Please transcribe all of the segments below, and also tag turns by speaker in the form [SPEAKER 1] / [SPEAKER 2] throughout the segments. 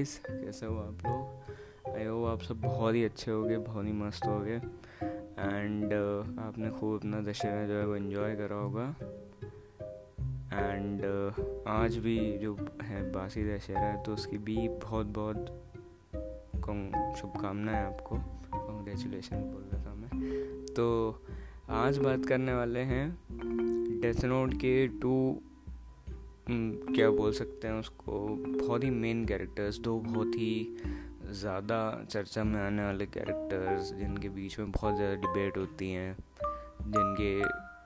[SPEAKER 1] Guys कैसे हो आप लोग? आई हो आप सब बहुत ही अच्छे हो गए बहुत ही मस्त हो गए एंड uh, आपने खूब अपना दशहरा जो है वो इन्जॉय करा होगा। एंड uh, आज भी जो है बासी दशहरा है तो उसकी भी बहुत बहुत शुभकामनाएँ आपको। कॉन्ग्रेचुलेशन बोल रहा था मैं। तो आज बात करने वाले हैं डेथ नोट के टू क्या बोल सकते हैं उसको? बहुत ही मेन कैरेक्टर्स दो बहुत ही ज़्यादा चर्चा में आने वाले कैरेक्टर्स जिनके बीच में बहुत ज़्यादा डिबेट होती हैं, जिनके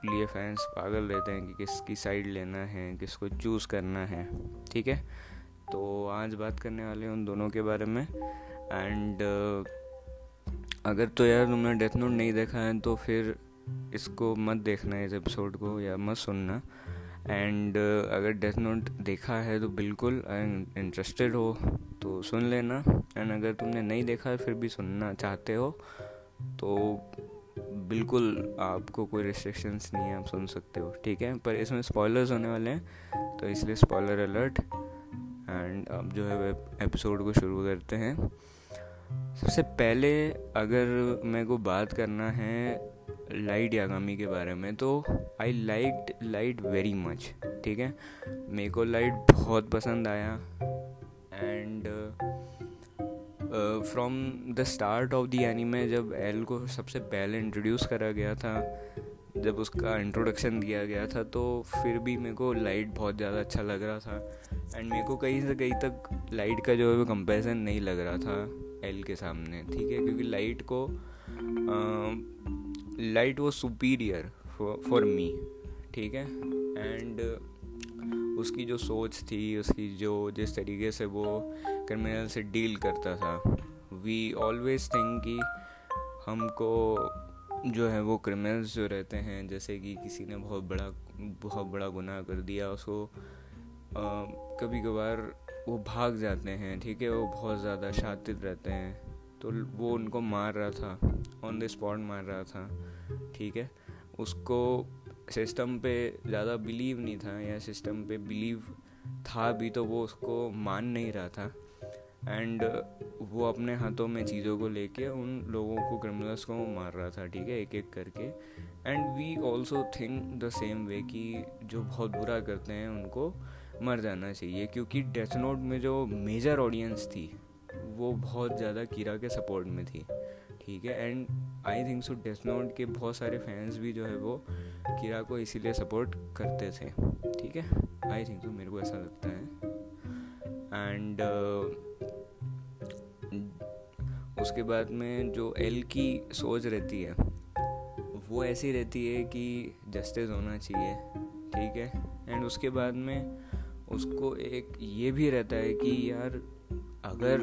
[SPEAKER 1] लिए फैंस पागल रहते हैं कि किसकी साइड लेना है, किसको चूज़ करना है, ठीक है? तो आज बात करने वाले हैं उन दोनों के बारे में। एंड अगर तो यार तुमने डेथ नोट नहीं देखा है तो फिर इसको मत देखना इस एपिसोड को या मत सुनना। एंड uh, अगर डेथ नोट देखा है तो बिल्कुल इंटरेस्टेड हो तो सुन लेना। एंड अगर तुमने नहीं देखा है फिर भी सुनना चाहते हो तो बिल्कुल आपको कोई रिस्ट्रिक्शंस नहीं है आप सुन सकते हो ठीक है? पर इसमें स्पॉयलर्स होने वाले हैं तो इसलिए स्पॉयलर अलर्ट एंड अब जो है एपिसोड को शुरू करते हैं। सबसे पहले अगर मेरे को बात करना है लाइट यागामी के बारे में तो I like Light very much ठीक है? मेरे को लाइट बहुत पसंद आया and from the start of the anime जब एल को सबसे पहले इंट्रोड्यूस करा गया था, जब उसका इंट्रोडक्शन दिया गया था तो फिर भी मेरे को लाइट बहुत ज़्यादा अच्छा लग रहा था एंड मेरे को कहीं से कहीं तक लाइट का जो है कंपेरिजन नहीं लग रहा था एल के सामने, ठीक है? क्योंकि लाइट को लाइट वो सुपीरियर फॉर मी, ठीक है? एंड उसकी जो सोच थी, उसकी जो, जिस तरीके से वो क्रिमिनल से डील करता था वी ऑलवेज थिंक कि हमको जो है वो क्रिमिनल्स जो रहते हैं, जैसे कि किसी ने बहुत बड़ा बहुत बड़ा गुनाह कर दिया, उसको कभी कभार वो भाग जाते हैं, ठीक है? वो बहुत ज़्यादा शातिर रहते हैं तो वो उनको मार रहा था। ऑन द स्पॉट मार रहा था, ठीक है? उसको सिस्टम पे ज़्यादा बिलीव नहीं था या सिस्टम पे बिलीव था भी तो वो उसको मान नहीं रहा था। एंड वो अपने हाथों में चीज़ों को लेके उन लोगों को क्रिमिनल्स को मार रहा था, ठीक है? एक एक करके। And we also think the same way कि जो बहुत बुरा करते हैं उनको मर जाना चाहिए, क्योंकि डेथ नोट में जो मेजर ऑडियंस थी, वो बहुत ज़्यादा कीरा के सपोर्ट में थी। ठीक है and I think so Death Note के बहुत सारे फैंस भी जो है वो किरा को इसीलिए सपोर्ट करते थे ठीक है? आई थिंक सो मेरे को ऐसा लगता है। एंड uh, उसके बाद में जो एल की सोच रहती है वो ऐसी रहती है कि जस्टिस होना चाहिए ठीक है? एंड उसके बाद में उसको एक ये भी रहता है कि यार अगर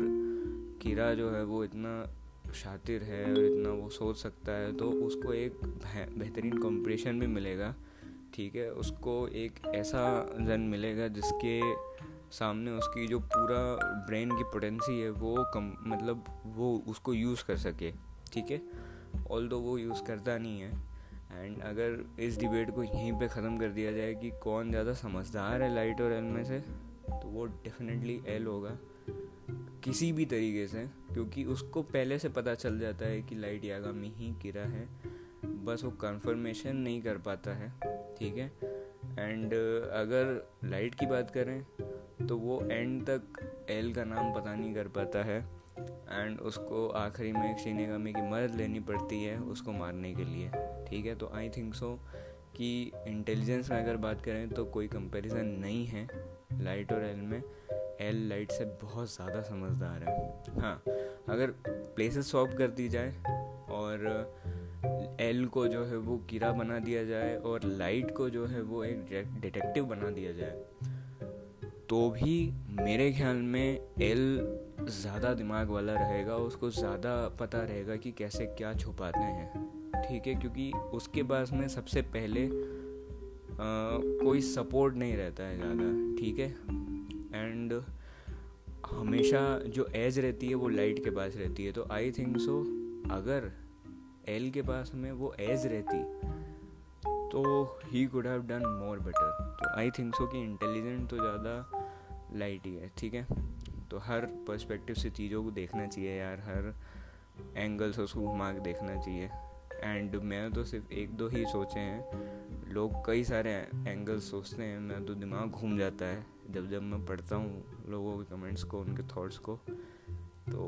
[SPEAKER 1] किरा जो है वो इतना शातिर है और इतना वो सोच सकता है तो उसको एक बेहतरीन कॉम्पिटिशन भी मिलेगा, ठीक है? उसको एक ऐसा जन मिलेगा जिसके सामने उसकी जो पूरा ब्रेन की पोटेंसी है, वो कम मतलब वो उसको यूज़ कर सके, ठीक है? ऑल दो वो यूज़ करता नहीं है एंड अगर इस डिबेट को यहीं पे ख़त्म कर दिया जाए कि कौन ज़्यादा समझदार है लाइट और एल में से तो वो डेफिनेटली एल होगा। किसी भी तरीके से, क्योंकि उसको पहले से पता चल जाता है कि लाइट यागामी ही गिरा है। बस वो कंफर्मेशन नहीं कर पाता है, ठीक है? एंड अगर लाइट की बात करें तो वो एंड तक एल का नाम पता नहीं कर पाता है। एंड उसको आखिरी में शिनेगामी की मदद लेनी पड़ती है उसको मारने के लिए, ठीक है? तो आई थिंक सो कि इंटेलिजेंस में अगर बात करें तो कोई कंपैरिजन नहीं है लाइट और एल में। एल लाइट से बहुत ज़्यादा समझदार है। हाँ अगर प्लेसेस स्वॉप कर दी जाए और एल को जो है वो कीरा बना दिया जाए और लाइट को जो है वो एक डिटेक्टिव बना दिया जाए तो भी मेरे ख्याल में एल ज़्यादा दिमाग वाला रहेगा उसको ज़्यादा पता रहेगा कि कैसे क्या छुपाते हैं। ठीक है क्योंकि उसके पास में सबसे पहले आ, कोई सपोर्ट नहीं रहता है ज़्यादा। ठीक है? एंड हमेशा जो एज रहती है वो लाइट के पास रहती है। तो आई थिंक सो अगर एल के पास में वो एज रहती तो he could have done more better तो आई थिंक सो कि इंटेलिजेंट तो ज़्यादा लाइट ही है, ठीक है? तो हर पर्सपेक्टिव से चीज़ों को देखना चाहिए यार, हर एंगल से उसको घुमा के देखना चाहिए। एंड मैंने तो सिर्फ़ एक दो ही सोचे हैं। लोग कई सारे एंगल्स सोचते हैं, मैं तो दिमाग घूम जाता है। जब जब मैं पढ़ता हूँ लोगों के कमेंट्स को, उनके थॉट्स को तो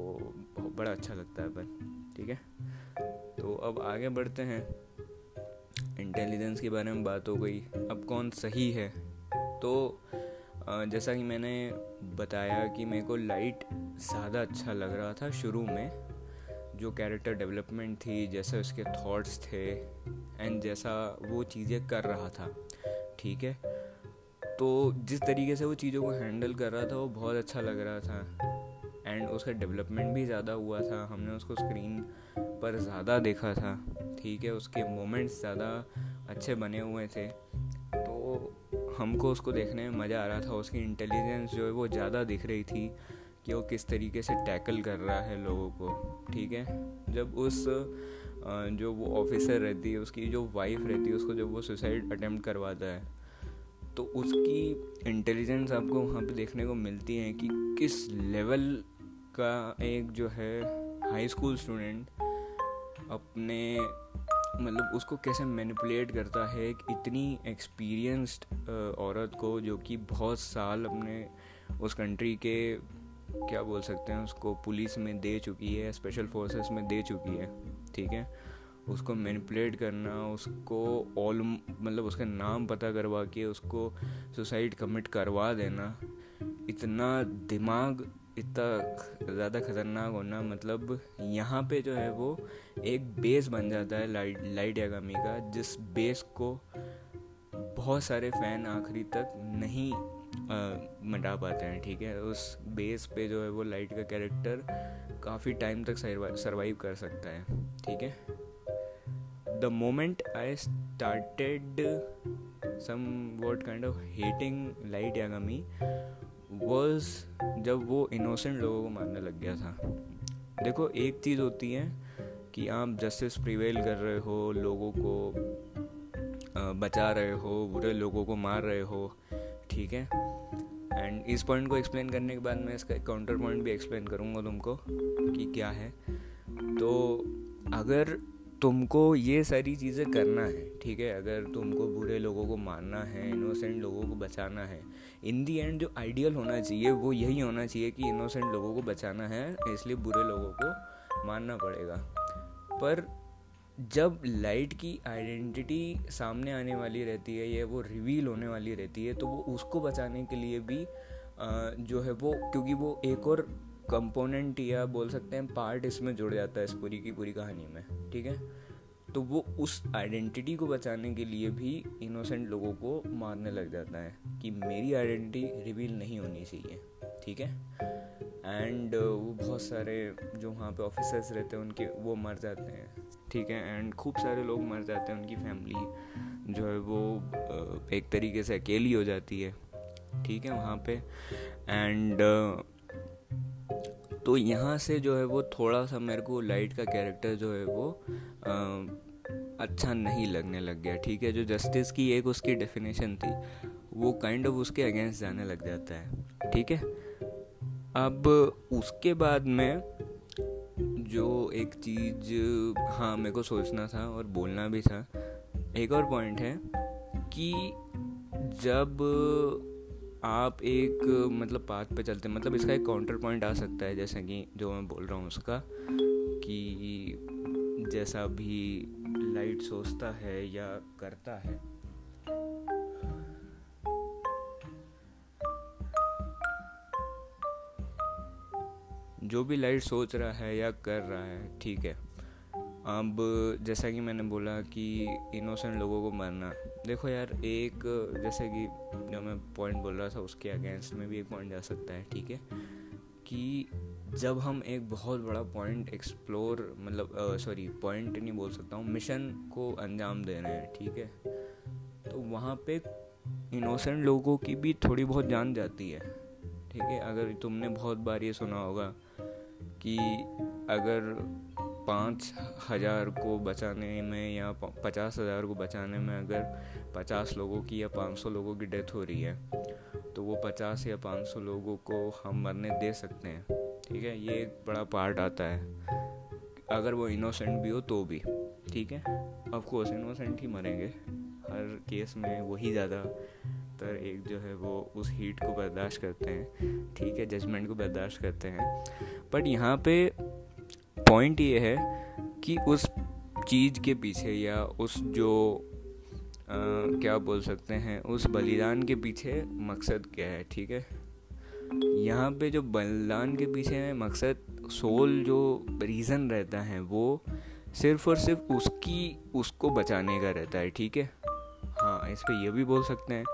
[SPEAKER 1] बहुत बड़ा अच्छा लगता है पर ठीक है? तो अब आगे बढ़ते हैं। इंटेलिजेंस के बारे में बात हो गई। अब कौन सही है? तो जैसा कि मैंने बताया कि मेरे को लाइट ज़्यादा अच्छा लग रहा था शुरू में, जो कैरेक्टर डेवलपमेंट थी, जैसे उसके थॉट्स थे एंड जैसा वो चीज़ें कर रहा था, ठीक है? तो जिस तरीके से वो चीज़ों को हैंडल कर रहा था, वो बहुत अच्छा लग रहा था। एंड उसका डेवलपमेंट भी ज़्यादा हुआ था। हमने उसको स्क्रीन पर ज़्यादा देखा था। ठीक है, उसके मोमेंट्स ज़्यादा अच्छे बने हुए थे। तो हमको उसको देखने में मज़ा आ रहा था। उसकी इंटेलिजेंस जो है वो ज़्यादा दिख रही थी कि वो किस तरीके से टैकल कर रहा है लोगों को। ठीक है? जब उस जो वो ऑफिसर रहती है, उसकी जो वाइफ रहती है, उसको जब वो सुसाइड अटेम्प्ट करवाता है तो उसकी इंटेलिजेंस आपको वहाँ पे देखने को मिलती है कि किस लेवल का एक जो है हाई स्कूल स्टूडेंट अपने मतलब उसको कैसे मैनिपुलेट करता है एक इतनी एक्सपीरियंस्ड औरत को जो कि बहुत साल अपने उस कंट्री के, क्या बोल सकते हैं उसको पुलिस में दे चुकी है स्पेशल फोर्सेस में दे चुकी है, ठीक है? उसको मैनिपुलेट करना, उसको ऑल मतलब उसका नाम पता करवा के उसको सुसाइड कमिट करवा देना। इतना दिमाग, इतना ज़्यादा ख़तरनाक होना मतलब यहाँ पे जो है वो एक बेस बन जाता है लाइट लाइट यागामी का, जिस बेस को बहुत सारे फ़ैन आखिरी तक नहीं मिटा पाते हैं, ठीक है? उस बेस पे जो है वो लाइट का कैरेक्टर काफ़ी टाइम तक सरवाइव कर सकता है, ठीक है? Moment I started somewhat kind of hating Light Yagami was जब वो इनोसेंट लोगों को मारने लग गया था। देखो, एक चीज़ होती है कि आप जस्टिस प्रिवेल कर रहे हो, लोगों को बचा रहे हो, बुरे लोगों को मार रहे हो, ठीक है? एंड इस पॉइंट को एक्सप्लेन करने के बाद मैं इसका काउंटर पॉइंट भी एक्सप्लेन करूँगा तुमको कि क्या है। तो अगर तुमको ये सारी चीज़ें करना है, ठीक है? अगर तुमको बुरे लोगों को मारना है इनोसेंट लोगों को बचाना है इन दी एंड जो आइडियल होना चाहिए, वो यही होना चाहिए कि इनोसेंट लोगों को बचाना है, इसलिए बुरे लोगों को मारना पड़ेगा। पर जब लाइट की आइडेंटिटी सामने आने वाली रहती है या वो रिवील होने वाली रहती है तो वो उसको बचाने के लिए भी जो है वो, क्योंकि वो एक और कंपोनेंट या बोल सकते हैं पार्ट इसमें जुड़ जाता है इस पूरी की पूरी कहानी में, ठीक है? तो वो उस आइडेंटिटी को बचाने के लिए भी इनोसेंट लोगों को मारने लग जाता है कि मेरी आइडेंटिटी रिवील नहीं होनी चाहिए, ठीक है? एंड वो बहुत सारे जो वहाँ पे ऑफिसर्स रहते हैं उनके, वो मर जाते हैं, ठीक है? एंड खूब सारे लोग मर जाते हैं उनकी फैमिली जो है वो एक तरीके से अकेली हो जाती है, ठीक है वहाँ पे? एंड तो यहाँ से जो है वो थोड़ा सा मेरे को लाइट का कैरेक्टर जो है वो आ, अच्छा नहीं लगने लग गया ठीक है? जो जस्टिस की एक उसकी डेफिनेशन थी वो काइंड kind ऑफ़ of उसके अगेंस्ट जाने लग जाता है ठीक है? अब उसके बाद में जो एक चीज़ हाँ मेरे को सोचना था और बोलना भी था एक और पॉइंट है कि जब आप एक मतलब पाथ पे चलते हैं। मतलब इसका एक काउंटर पॉइंट आ सकता है, जैसे कि जो मैं बोल रहा हूँ उसका, कि जैसा भी लाइट सोचता है या करता है। जो भी लाइट सोच रहा है या कर रहा है, ठीक है। अब जैसा कि मैंने बोला कि इनोसेंट लोगों को मरना देखो यार, एक, जैसे कि जो मैं पॉइंट बोल रहा था, उसके अगेंस्ट में भी एक पॉइंट जा सकता है, ठीक है? कि जब हम एक बहुत बड़ा पॉइंट एक्सप्लोर मतलब सॉरी पॉइंट नहीं बोल सकता हूँ मिशन को अंजाम दे रहे हैं, ठीक है? तो वहाँ पे इनोसेंट लोगों की भी थोड़ी बहुत जान जाती है, ठीक है? अगर तुमने बहुत बार ये सुना होगा कि अगर पाँच हज़ार को बचाने में या पचास हज़ार को बचाने में अगर पचास लोगों की या पाँच सौ लोगों की डेथ हो रही है तो वो पचास या पाँच सौ लोगों को हम मरने दे सकते हैं। ठीक है? ये एक बड़ा पार्ट आता है। अगर वो इनोसेंट भी हो तो भी। ठीक है? ऑफकोर्स इनोसेंट ही मरेंगे। हर केस में वही ज़्यादा तर एक जो है वो उस हीट को बर्दाश्त करते हैं। ठीक है? जजमेंट को बर्दाश्त करते हैं। बट यहाँ पे पॉइंट ये है कि उस चीज़ के पीछे या उस जो आ, क्या बोल सकते हैं उस बलिदान के पीछे मकसद क्या है ठीक है? यहाँ पे जो बलिदान के पीछे है मकसद सोल जो रीज़न रहता है वो सिर्फ़ और सिर्फ़ उसकी उसको बचाने का रहता है ठीक है? हाँ इस पर यह भी बोल सकते हैं।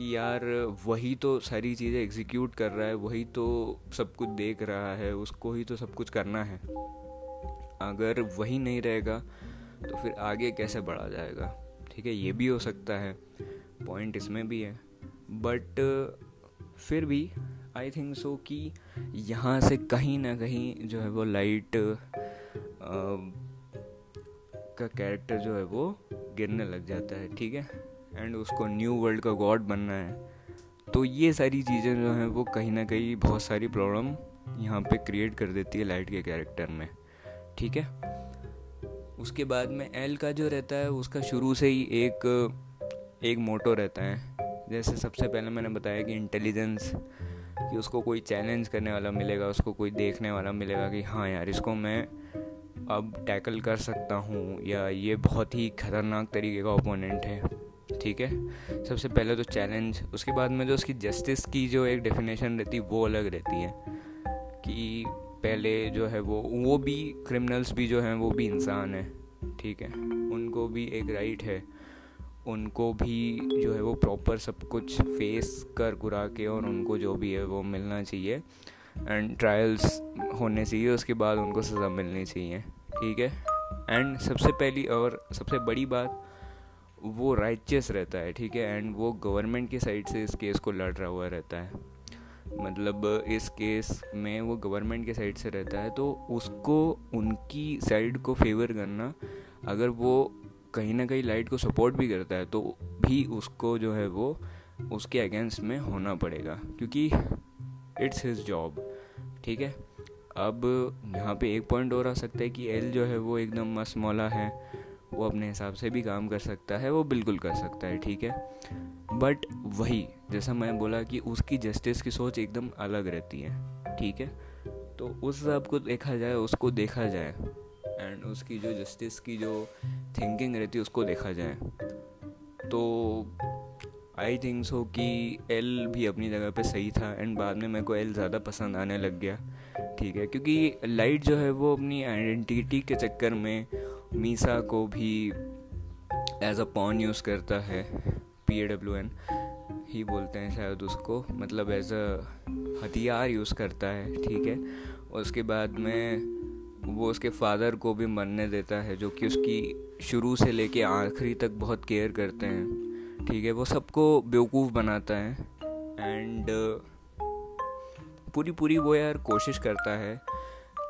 [SPEAKER 1] कि यार, वही तो सारी चीज़ें एग्जीक्यूट कर रहा है, वही तो सब कुछ देख रहा है, उसको ही तो सब कुछ करना है। अगर वही नहीं रहेगा तो फिर आगे कैसे बढ़ा जाएगा? ठीक है, ये भी हो सकता है पॉइंट इसमें भी है। बट फिर भी आई थिंक सो कि यहाँ से कहीं ना कहीं जो है वो लाइट का कैरेक्टर जो है वो गिरने लग जाता है, ठीक है? एंड उसको न्यू वर्ल्ड का गॉड बनना है। तो ये सारी चीज़ें जो हैं, वो कहीं ना कहीं बहुत सारी प्रॉब्लम यहाँ पे क्रिएट कर देती है लाइट के कैरेक्टर में। ठीक है? उसके बाद में एल का जो रहता है, उसका शुरू से ही एक एक मोटो रहता है। जैसे सबसे पहले मैंने बताया कि इंटेलिजेंस कि उसको कोई चैलेंज करने वाला मिलेगा, उसको कोई देखने वाला मिलेगा कि हाँ यार, इसको मैं अब टैकल कर सकता हूँ या ये बहुत ही खतरनाक तरीके का ओपोनेंट है। ठीक है? सबसे पहले तो चैलेंज उसके बाद में जो उसकी जस्टिस की जो एक डेफिनेशन रहती है वो अलग रहती है। कि पहले जो है वो वो भी क्रिमिनल्स भी जो हैं, वो भी इंसान हैं, ठीक है? उनको भी एक राइट है। उनको भी जो है वो प्रॉपर सब कुछ फेस कर, कुरा के और उनको जो भी है वो मिलना चाहिए। एंड ट्रायल्स होने चाहिए, उसके बाद उनको सज़ा मिलनी चाहिए, ठीक है? एंड सबसे पहली और सबसे बड़ी बात वो राइचियस रहता है, ठीक है? एंड वो गवर्नमेंट की साइड से इस केस को लड़ रहा हुआ रहता है। मतलब इस केस में वो गवर्नमेंट के साइड से रहता है तो उसको, उनकी साइड को फेवर करना, अगर वो कहीं ना कहीं लाइट को सपोर्ट भी करता है तो भी उसको जो है वो, उसके अगेंस्ट में होना पड़ेगा, क्योंकि इट्स हिज जॉब ठीक है? अब यहाँ पे एक पॉइंट और आ सकता है कि एल जो है वो एकदम मस्त मौला है वो अपने हिसाब से भी काम कर सकता है, वो बिल्कुल कर सकता है, ठीक है? बट वही, जैसा मैं बोला कि उसकी जस्टिस की सोच एकदम अलग रहती है, ठीक है? तो उस हिसाब को देखा जाए, उसको देखा जाए एंड उसकी जो जस्टिस की जो थिंकिंग रहती है, उसको देखा जाए। तो आई थिंक सो कि एल भी अपनी जगह पे सही था एंड बाद में मेरे को एल ज़्यादा पसंद आने लग गया, ठीक है? क्योंकि लाइट जो है, वो अपनी आइडेंटिटी के चक्कर में मीसा को भी एज अ पॉन यूज़ करता है पी ए डब्ल्यू एन ही बोलते हैं शायद उसको मतलब एज अ हथियार यूज़ करता है, ठीक है? उसके बाद में वो उसके फादर को भी मरने देता है, जो कि उसकी शुरू से लेके आखिरी तक बहुत केयर करते हैं, ठीक है? वो सबको बेवकूफ़ बनाता है एंड पूरी पूरी वो यार कोशिश करता है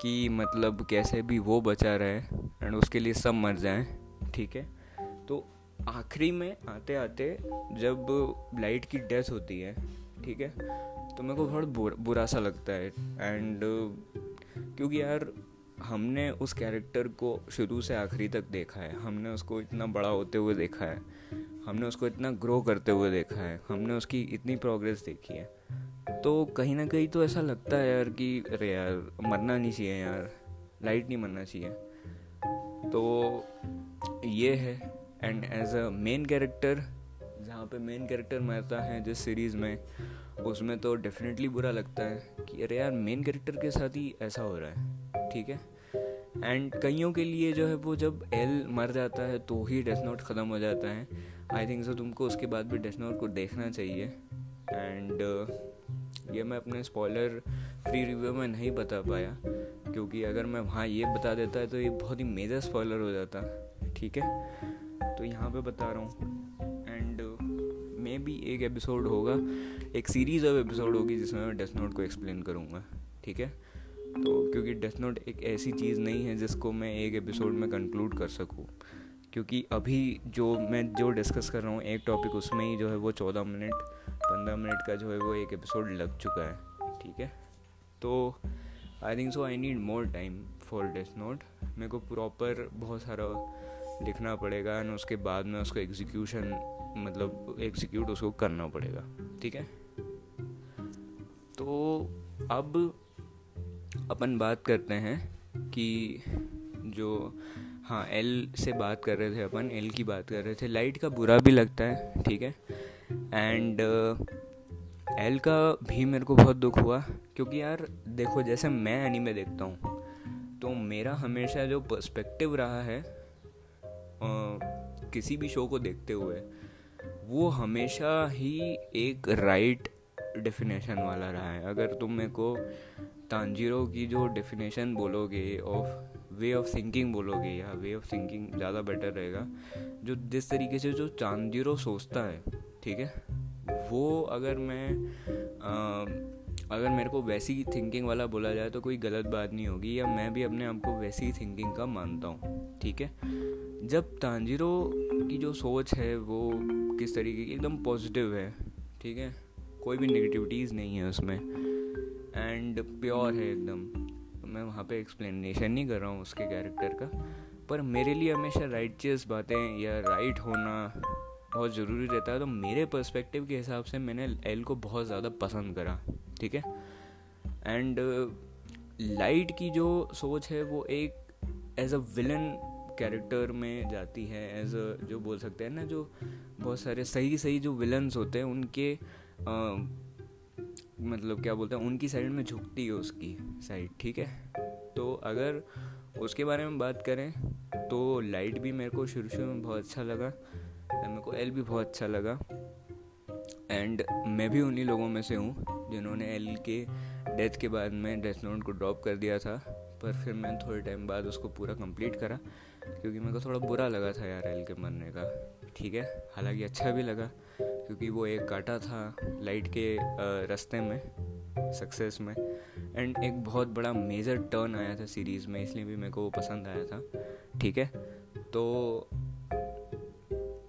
[SPEAKER 1] कि मतलब कैसे भी वो बचा रहे एंड उसके लिए सब मर जाएँ, ठीक है? तो आखिरी में आते आते जब लाइट की डेथ होती है, ठीक है? तो मेरे को बहुत बुरा सा लगता है एंड क्योंकि यार हमने उस कैरेक्टर को शुरू से आखिरी तक देखा है। हमने उसको इतना बड़ा होते हुए देखा है, हमने उसको इतना ग्रो करते हुए देखा है, हमने उसकी इतनी प्रोग्रेस देखी है। तो कहीं ना कहीं तो ऐसा लगता है यार कि अरे यार, मरना नहीं चाहिए यार लाइट नहीं मरना चाहिए। तो ये है and as a main character जहाँ पे मेन कैरेक्टर मरता है जिस सीरीज़ में, उसमें तो डेफिनेटली बुरा लगता है कि अरे यार मेन कैरेक्टर के साथ ही ऐसा हो रहा है, ठीक है? एंड कईयों के लिए जो है वो जब एल मर जाता है तो ही डेथ नोट ख़त्म हो जाता है। आई थिंक सो तुमको उसके बाद भी डेथ नोट को देखना चाहिए। एंड ये मैं अपने स्पॉयलर फ्री रिव्यू में नहीं बता पाया, क्योंकि अगर मैं वहाँ ये बता देता है तो ये बहुत ही मेजर स्पॉयलर हो जाता, ठीक है? तो यहाँ पे बता रहा हूँ एंड मे बी एक एपिसोड होगा, एक सीरीज़ ऑफ़ एपिसोड होगी जिसमें मैं डेथ नोट को एक्सप्लेन करूँगा, ठीक है? तो क्योंकि डेथ नोट एक ऐसी चीज़ नहीं है जिसको मैं एक एपिसोड में कंक्लूड कर सकूँ, क्योंकि अभी जो मैं जो डिस्कस कर रहा हूँ एक टॉपिक उसमें ही जो है वो चौदह मिनट पंद्रह मिनट का जो है वो एक एपिसोड लग चुका है, ठीक है? तो I think so I need more time for Death Note मेरे को प्रॉपर बहुत सारा लिखना पड़ेगा एंड उसके बाद में उसको एग्जीक्यूशन मतलब एग्जीक्यूट उसको करना पड़ेगा, ठीक है? तो अब अपन बात करते हैं कि जो हाँ एल से बात कर रहे थे अपन एल की बात कर रहे थे। लाइट का बुरा भी लगता है, ठीक है? एंड एल का भी मेरे को बहुत दुख हुआ क्योंकि यार देखो जैसे मैं एनीमे देखता हूँ तो मेरा हमेशा जो पर्सपेक्टिव रहा है आ, किसी भी शो को देखते हुए वो हमेशा ही एक राइट डेफिनेशन वाला रहा है। अगर तुम मेरे को तांजीरो की जो डेफिनेशन बोलोगे ऑफ़ वे ऑफ़ थिंकिंग बोलोगे या वे ऑफ़ थिंकिंग ज़्यादा बेटर रहेगा जो जिस तरीके से जो तांजीरो सोचता है ठीक है? वो अगर मैं आ, अगर मेरे को वैसी थिंकिंग वाला बोला जाए तो कोई गलत बात नहीं होगी या मैं भी अपने आप को वैसी थिंकिंग का मानता हूँ ठीक है? जब तांजीरो की जो सोच है वो किस तरीके की एकदम पॉजिटिव है ठीक है? कोई भी नेगेटिविटीज़ नहीं है उसमें एंड प्योर है एकदम। तो मैं वहाँ पे एक्सप्लेनेशन नहीं कर रहा हूँ उसके कैरेक्टर का पर मेरे लिए हमेशा राइटियस बातें या राइट होना बहुत ज़रूरी रहता है। तो मेरे पर्सपेक्टिव के हिसाब से मैंने एल को बहुत ज़्यादा पसंद करा ठीक है? एंड लाइट की जो सोच है वो एक एज अ विलन कैरेक्टर में जाती है। एज अ जो बोल सकते हैं ना जो बहुत सारे सही सही जो विलन्स होते हैं उनके आ, मतलब क्या बोलते हैं उनकी साइड में झुकती है उसकी साइड ठीक है? तो अगर उसके बारे में बात करें तो लाइट भी मेरे को शुरू शुरू में बहुत अच्छा लगा। मेरे को एल भी बहुत अच्छा लगा। एंड मैं भी उन्हीं लोगों में से हूँ जिन्होंने एल के डेथ के बाद में डेथ नोट को ड्रॉप कर दिया था। पर फिर मैंने थोड़े टाइम बाद उसको पूरा कंप्लीट करा, क्योंकि मेरे को थोड़ा बुरा लगा था यार एल के मरने का। ठीक है? हालाँकि अच्छा भी लगा, क्योंकि वो एक काटा था लाइट के रास्ते में सक्सेस में। एंड एक बहुत बड़ा मेजर टर्न आया था सीरीज़ में, इसलिए भी मेरे को वो पसंद आया था। ठीक है? तो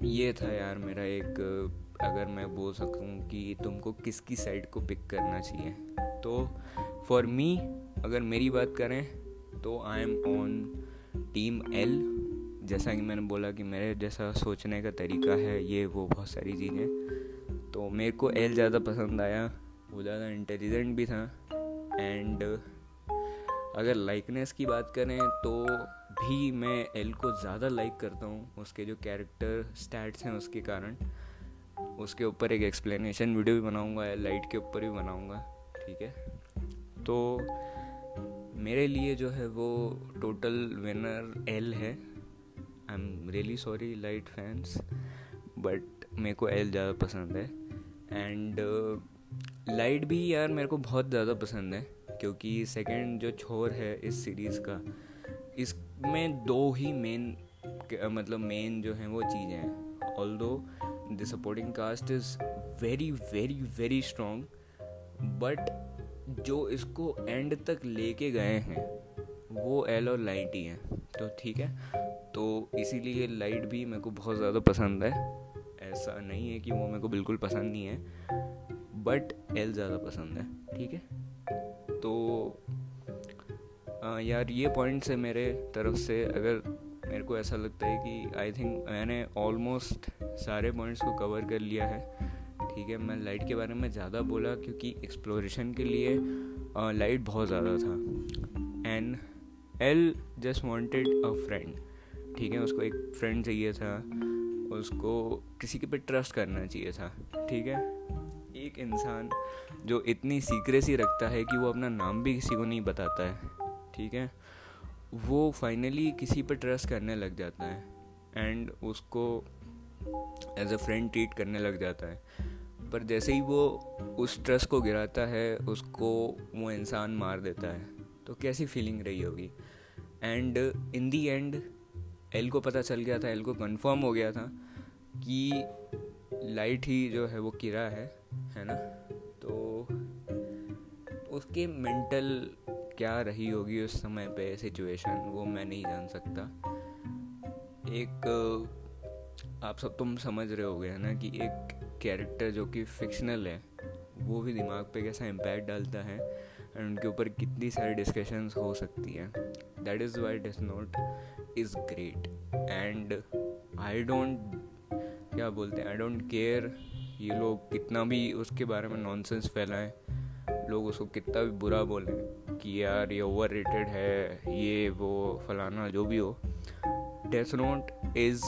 [SPEAKER 1] ये था यार मेरा एक, अगर मैं बोल सकूँ कि तुमको किसकी साइड को पिक करना चाहिए? तो फॉर मी अगर मेरी बात करें तो I am on team L जैसा कि मैंने बोला कि मेरे जैसा सोचने का तरीका है, ये वो बहुत सारी चीज़ें। तो मेरे को एल ज़्यादा पसंद आया, वो ज़्यादा इंटेलिजेंट भी था। एंड अगर लाइकनेस की बात करें तो भी मैं एल को ज़्यादा लाइक करता हूँ उसके जो कैरेक्टर स्टैट्स हैं उसके कारण। उसके ऊपर एक एक्सप्लेनेशन वीडियो भी बनाऊँगा लाइट के ऊपर भी बनाऊँगा ठीक है? तो मेरे लिए जो है वो टोटल विनर एल है। I am really sorry Light fans but मेरे को एल ज़्यादा पसंद है। एंड लाइट uh, भी यार मेरे को बहुत ज़्यादा पसंद है क्योंकि सेकंड जो छोर है इस सीरीज़ का इसमें दो ही मेन मतलब मेन जो हैं वो चीज़ें हैं। Although the supporting cast is very very very strong but जो इसको एंड तक लेके गए हैं, वो एल और लाइट ही हैं। तो ठीक है। तो इसीलिए लाइट भी मेरे को बहुत ज़्यादा पसंद है। ऐसा नहीं है कि वो मेरे को बिल्कुल पसंद नहीं है बट एल ज़्यादा पसंद है। ठीक है? यार, ये पॉइंट्स है मेरे तरफ़ से अगर मेरे को ऐसा लगता है कि आई थिंक मैंने ऑलमोस्ट सारे पॉइंट्स को कवर कर लिया है। ठीक है, मैं लाइट के बारे में ज़्यादा बोला क्योंकि एक्सप्लोरेशन के लिए लाइट बहुत ज़्यादा था। And L just wanted a friend ठीक है, उसको एक फ्रेंड चाहिए था। उसको किसी के पे ट्रस्ट करना चाहिए था। ठीक है? एक इंसान जो इतनी सीक्रेसी रखता है कि वो अपना नाम भी किसी को नहीं बताता है। ठीक है? वो फाइनली किसी पर ट्रस्ट करने लग जाता है एंड उसको एज अ फ्रेंड ट्रीट करने लग जाता है। पर जैसे ही वो उस ट्रस्ट को गिराता है, उसको वो इंसान मार देता है। तो कैसी फीलिंग रही होगी? And in the end L को पता चल गया था एल को कंफर्म हो गया था कि लाइट ही जो है वो किरा है है ना? तो उसके मेंटल क्या रही होगी उस समय पे सिचुएशन वो मैं नहीं जान सकता। एक, आप सब तुम समझ रहे हो गए ना, कि एक कैरेक्टर जो कि फिक्शनल है, वो भी दिमाग पे कैसा इम्पैक्ट डालता है एंड उनके ऊपर कितनी सारी डिस्कशंस हो सकती हैं। That is why Death Note is great and I don't क्या बोलते हैं आई डोंट केयर ये लोग कितना भी उसके बारे में नॉनसेंस फैलाएँ, लोग उसको कितना भी बुरा बोलें। कि यार ये ओवर रेटेड है, ये, वो, फलाना, जो भी हो। Death Note is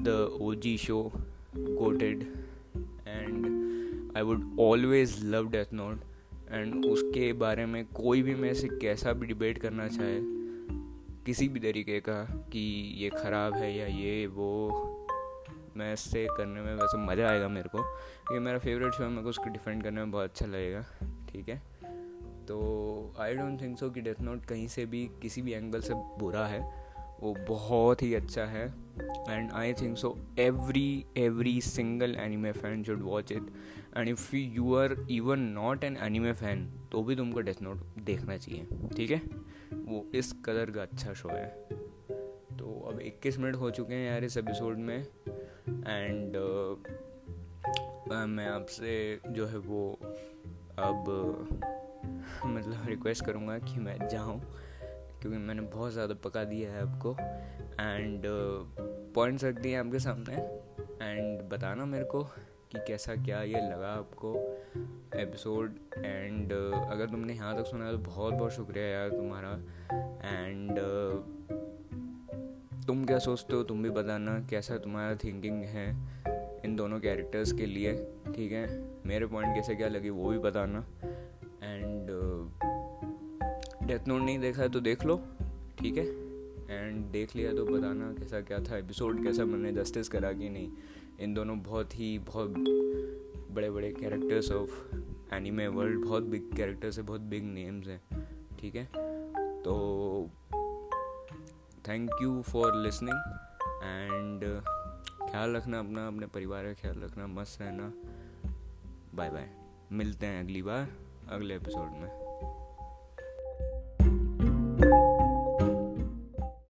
[SPEAKER 1] the O G show quoted and I would always love Death Note and उसके बारे में कोई भी मैं से कैसा भी डिबेट करना चाहे, किसी भी तरीके का, कि ये ख़राब है या ये, वो, मैं इससे करने में वैसे मज़ा आएगा मेरे को, क्योंकि मेरा फेवरेट शो है, मेरे को उसको डिफेंड करने में बहुत अच्छा लगेगा, ठीक है? तो आई डोंट थिंक सो कि डेथ नोट कहीं से भी किसी भी एंगल से बुरा है। वो बहुत ही अच्छा है। And I think so every every single anime fan should watch it and if you are even not an anime fan तो भी तुमको डेथ नोट देखना चाहिए। ठीक है? वो इस कलर का अच्छा शो है। तो अब 21 मिनट हो चुके हैं यार इस एपिसोड में। एंड uh, मैं आपसे जो है वो अब मतलब रिक्वेस्ट करूँगा कि मैं जाऊँ क्योंकि मैंने बहुत ज़्यादा पका दिया है आपको। एंड पॉइंट्स रख दिए आपके सामने। एंड बताना मेरे को कि कैसा क्या ये लगा आपको एपिसोड एंड uh, अगर तुमने यहाँ तक सुना तो बहुत बहुत शुक्रिया यार तुम्हारा। एंड uh, तुम क्या सोचते हो? तुम भी बताना कैसा तुम्हारा थिंकिंग है इन दोनों कैरेक्टर्स के लिए ठीक है? मेरे पॉइंट कैसे क्या लगे वो भी बताना। डेथ नोट नहीं देखा है तो देख लो, ठीक है? एंड देख लिया तो बताना कैसा क्या था एपिसोड कैसा मैंने जस्टिस करा कि नहीं। इन दोनों बहुत ही, बहुत बड़े बड़े कैरेक्टर्स ऑफ़ एनिमे वर्ल्ड बहुत बिग कैरेक्टर्स है, बहुत बिग नेम्स हैं, ठीक है? तो thank you for listening and ख्याल रखना अपना, अपने परिवार का ख्याल रखना, मस्त रहना। बाय बाय मिलते हैं अगली बार, अगले एपिसोड में। you